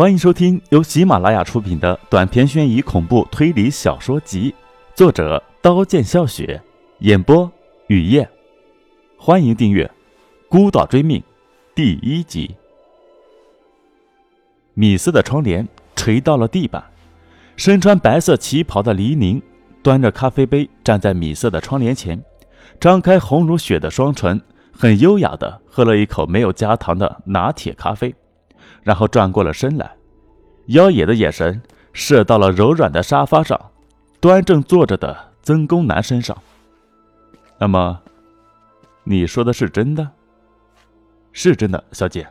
欢迎收听由喜马拉雅出品的短篇悬疑恐怖推理小说集，作者刀剑笑雪，演播雨夜。欢迎订阅《孤岛追命》第一集。米色的窗帘垂到了地板，身穿白色旗袍的黎宁端着咖啡杯站在米色的窗帘前，张开红如血的双唇，很优雅的喝了一口没有加糖的拿铁咖啡。然后转过了身来，妖冶的眼神射到了柔软的沙发上，端正坐着的曾公南身上。那么，你说的是真的？是真的，小姐。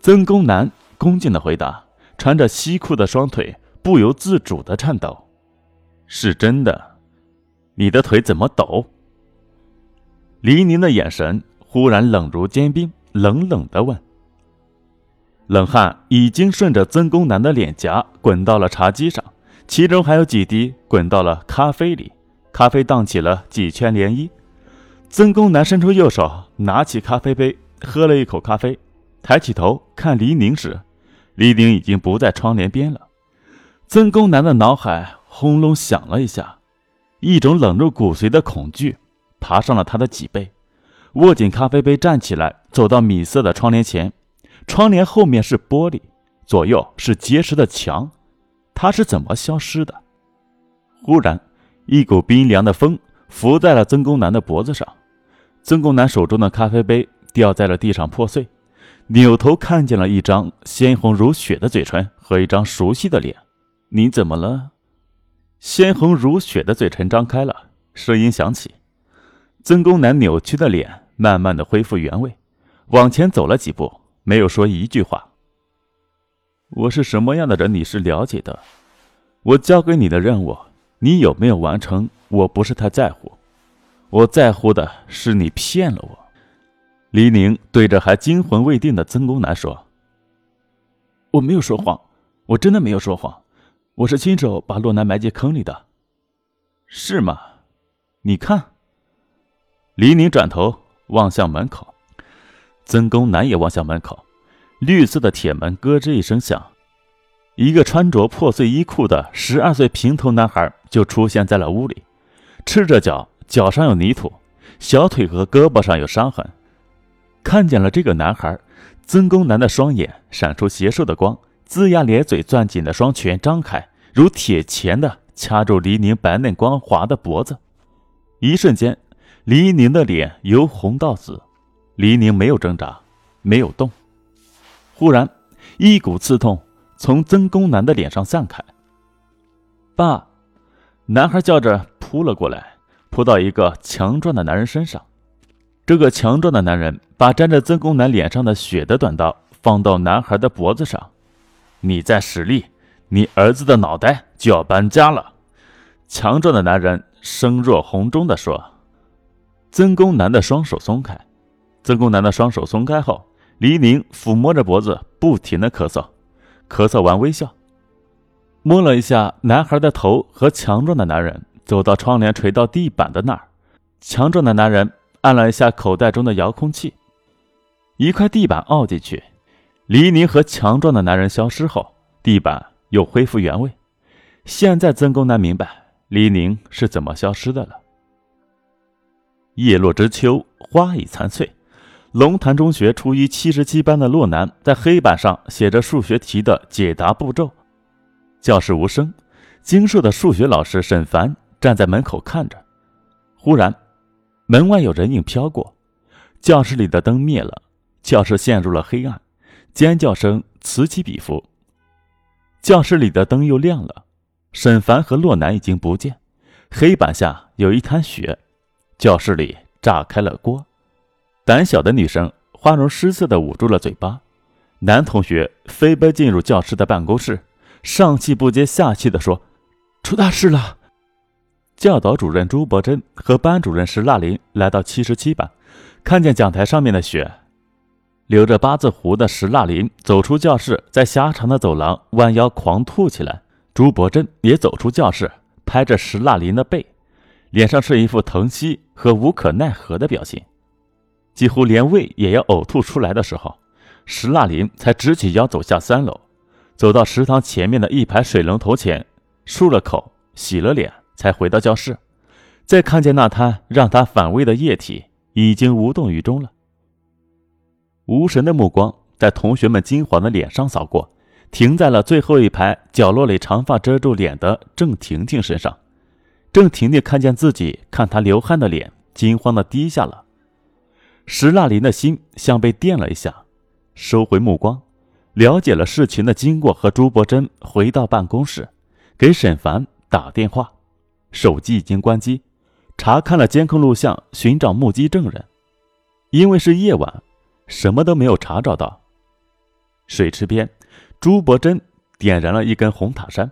曾公南恭敬的回答，穿着西裤的双腿不由自主的颤抖。是真的。你的腿怎么抖？黎宁的眼神忽然冷如坚冰，冷冷的问。冷汗已经顺着曾公南的脸颊滚到了茶几上，其中还有几滴滚到了咖啡里，咖啡荡起了几圈涟漪。曾公南伸出右手，拿起咖啡杯，喝了一口咖啡，抬起头看黎宁时，黎宁已经不在窗帘边了。曾公南的脑海轰隆响了一下，一种冷入骨髓的恐惧爬上了他的脊背，握紧咖啡杯，站起来，走到米色的窗帘前。窗帘后面是玻璃，左右是结实的墙，他是怎么消失的？忽然，一股冰凉的风拂在了曾公南的脖子上，曾公南手中的咖啡杯掉在了地上破碎，扭头看见了一张鲜红如血的嘴唇和一张熟悉的脸。你怎么了？鲜红如血的嘴唇张开了，声音响起。曾公南扭曲的脸慢慢的恢复原位，往前走了几步。没有说一句话。我是什么样的人，你是了解的。我交给你的任务，你有没有完成，我不是太在乎。我在乎的是你骗了我。黎宁对着还惊魂未定的曾公南说：“我没有说谎，我真的没有说谎，我是亲手把洛南埋进坑里的，是吗？你看。”黎宁转头望向门口。曾公南也望向门口，绿色的铁门咯吱一声响，一个穿着破碎衣裤的十二岁平头男孩就出现在了屋里，赤着脚，脚上有泥土，小腿和胳膊上有伤痕。看见了这个男孩，曾公男的双眼闪出邪兽的光，龇牙咧嘴，攥紧的双拳张开，如铁钳的掐住黎宁白嫩光滑的脖子。一瞬间，黎宁的脸由红到紫。黎宁没有挣扎，没有动。忽然，一股刺痛从曾公南的脸上散开。爸，男孩叫着扑了过来，扑到一个强壮的男人身上。这个强壮的男人把沾着曾公南脸上的血的短刀放到男孩的脖子上。你再使力，你儿子的脑袋就要搬家了。强壮的男人声若洪钟地说。曾公南的双手松开。曾公南的双手松开后，黎宁抚摸着脖子，不停的咳嗽，咳嗽完微笑，摸了一下男孩的头和强壮的男人走到窗帘垂到地板的那儿，强壮的男人按了一下口袋中的遥控器，一块地板凹进去，黎宁和强壮的男人消失后，地板又恢复原位。现在曾公男明白黎宁是怎么消失的了。叶落知秋，花已残翠。龙潭中学初一七十七班的洛南在黑板上写着数学题的解答步骤。教室无声，精瘦的数学老师沈凡站在门口看着。忽然，门外有人影飘过，教室里的灯灭了，教室陷入了黑暗，尖叫声此起彼伏。教室里的灯又亮了，沈凡和洛南已经不见，黑板下有一滩血，教室里炸开了锅。胆小的女生花容失色地捂住了嘴巴，男同学飞奔进入教室的办公室，上气不接下气地说：“出大事了！”教导主任朱伯珍和班主任石腊林来到七十七班，看见讲台上面的血，留着八字胡的石蜡林走出教室，在狭长的走廊弯腰狂吐起来。朱伯珍也走出教室，拍着石蜡林的背，脸上是一副疼惜和无可奈何的表情。几乎连胃也要呕吐出来的时候，石蜡林才直起腰走下三楼。走到食堂前面的一排水龙头前，漱了口，洗了脸，才回到教室。再看见那滩让他反胃的液体，已经无动于衷了。无神的目光在同学们金黄的脸上扫过，停在了最后一排角落里长发遮住脸的郑婷婷身上。郑婷婷看见自己看她流汗的脸，惊慌的低下了。石蜡林的心像被电了一下，收回目光。了解了事情的经过，和朱伯珍回到办公室，给沈凡打电话，手机已经关机，查看了监控录像，寻找目击证人。因为是夜晚，什么都没有查找到。水池边，朱伯珍点燃了一根红塔山，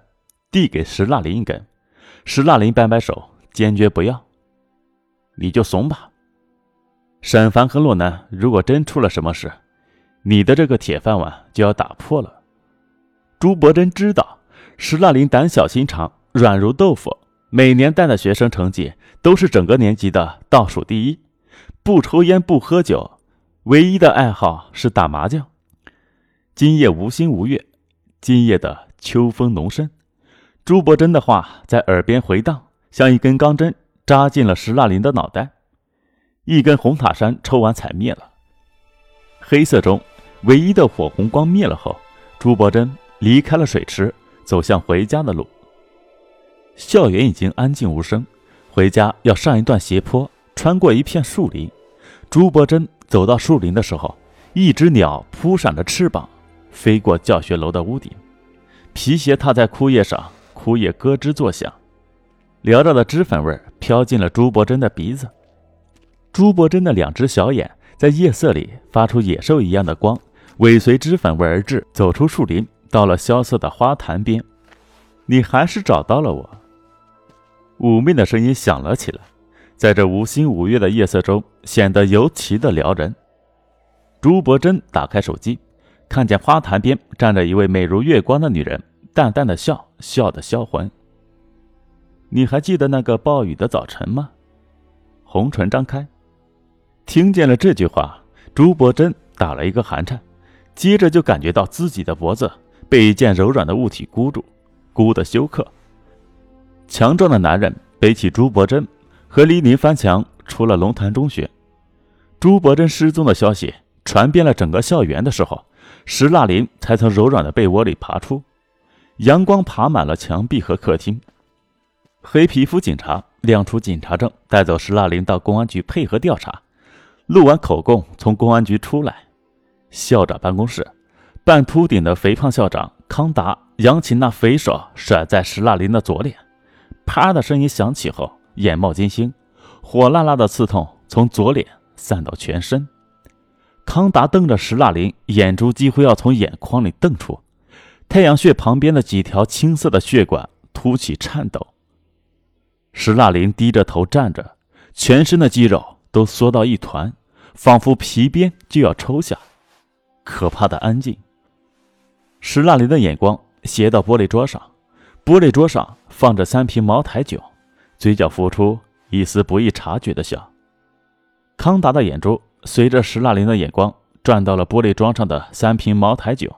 递给石蜡林一根。石蜡林摆摆手，坚决不要。你就怂吧。沈凡和洛南，如果真出了什么事。你的这个铁饭碗就要打破了。朱伯珍知道石腊林胆小心肠，软如豆腐，每年带的学生成绩都是整个年级的倒数第一，不抽烟不喝酒，唯一的爱好是打麻将。今夜无星无月，今夜的秋风浓深，朱伯珍的话在耳边回荡，像一根钢针扎进了石腊林的脑袋。一根红塔山抽完踩灭了，黑色中。唯一的火红光灭了后，朱伯珍离开了水池，走向回家的路。校园已经安静无声，回家要上一段斜坡，穿过一片树林。朱伯珍走到树林的时候，一只鸟扑闪着翅膀，飞过教学楼的屋顶，皮鞋踏在枯叶上，枯叶咯吱作响，缭绕的脂粉味飘进了朱伯珍的鼻子。朱伯珍的两只小眼在夜色里发出野兽一样的光。尾随脂粉味而至，走出树林，到了萧瑟的花坛边。你还是找到了我。妩媚的声音响了起来，在这无星无月的夜色中，显得尤其的撩人。朱伯珍打开手机，看见花坛边站着一位美如月光的女人，淡淡的笑，笑得销魂。你还记得那个暴雨的早晨吗？红唇张开，听见了这句话，朱伯珍打了一个寒颤。接着就感觉到自己的脖子被一件柔软的物体箍住，箍得休克。强壮的男人背起朱伯珍和黎宁翻墙出了龙潭中学。朱伯珍失踪的消息传遍了整个校园的时候，石蜡林才从柔软的被窝里爬出。阳光爬满了墙壁和客厅。黑皮肤警察亮出警察证，带走石蜡林到公安局配合调查。录完口供，从公安局出来。校长办公室，半秃顶的肥胖校长康达扬起那肥手，甩在石蜡林的左脸，啪的声音响起后，眼冒金星，火辣辣的刺痛从左脸散到全身。康达瞪着石蜡林，眼珠几乎要从眼眶里瞪出，太阳穴旁边的几条青色的血管凸起颤抖。石蜡林低着头站着，全身的肌肉都缩到一团，仿佛皮鞭就要抽下。可怕的安静。石蜡林的眼光斜到玻璃桌上，玻璃桌上放着三瓶茅台酒，嘴角浮出一丝不易察觉的笑。康达的眼珠随着石蜡林的眼光转到了玻璃桌上的三瓶茅台酒，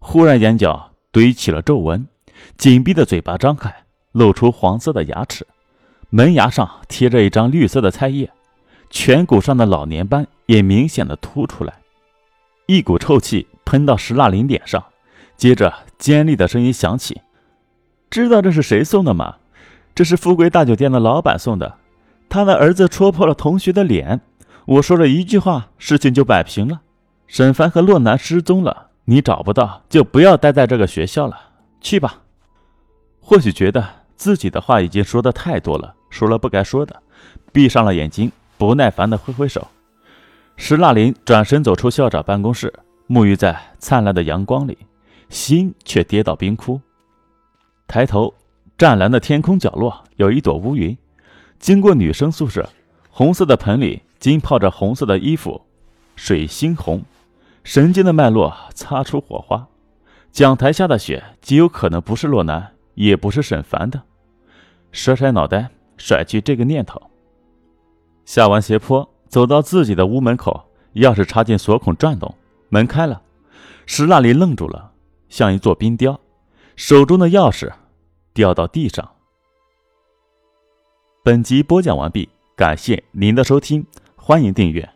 忽然眼角堆起了皱纹，紧闭的嘴巴张开，露出黄色的牙齿，门牙上贴着一张绿色的菜叶，颧骨上的老年斑也明显的凸出来。一股臭气喷到石蜡林脸上，接着尖利的声音响起：“知道这是谁送的吗？这是富贵大酒店的老板送的。他的儿子戳破了同学的脸，我说了一句话，事情就摆平了。沈凡和洛南失踪了，你找不到就不要待在这个学校了，去吧。”或许觉得自己的话已经说的太多了，说了不该说的，闭上了眼睛，不耐烦的挥挥手。石蜡林转身走出校长办公室，沐浴在灿烂的阳光里，心却跌到冰窟。抬头，湛蓝的天空角落有一朵乌云，经过女生宿舍，红色的盆里浸泡着红色的衣服，水猩红，神经的脉络擦出火花。讲台下的雪极有可能不是洛南，也不是沈凡的。甩甩脑袋，甩去这个念头。下完斜坡。走到自己的屋门口，钥匙插进锁孔转动，门开了。石蜡里愣住了，像一座冰雕，手中的钥匙掉到地上。本集播讲完毕，感谢您的收听，欢迎订阅。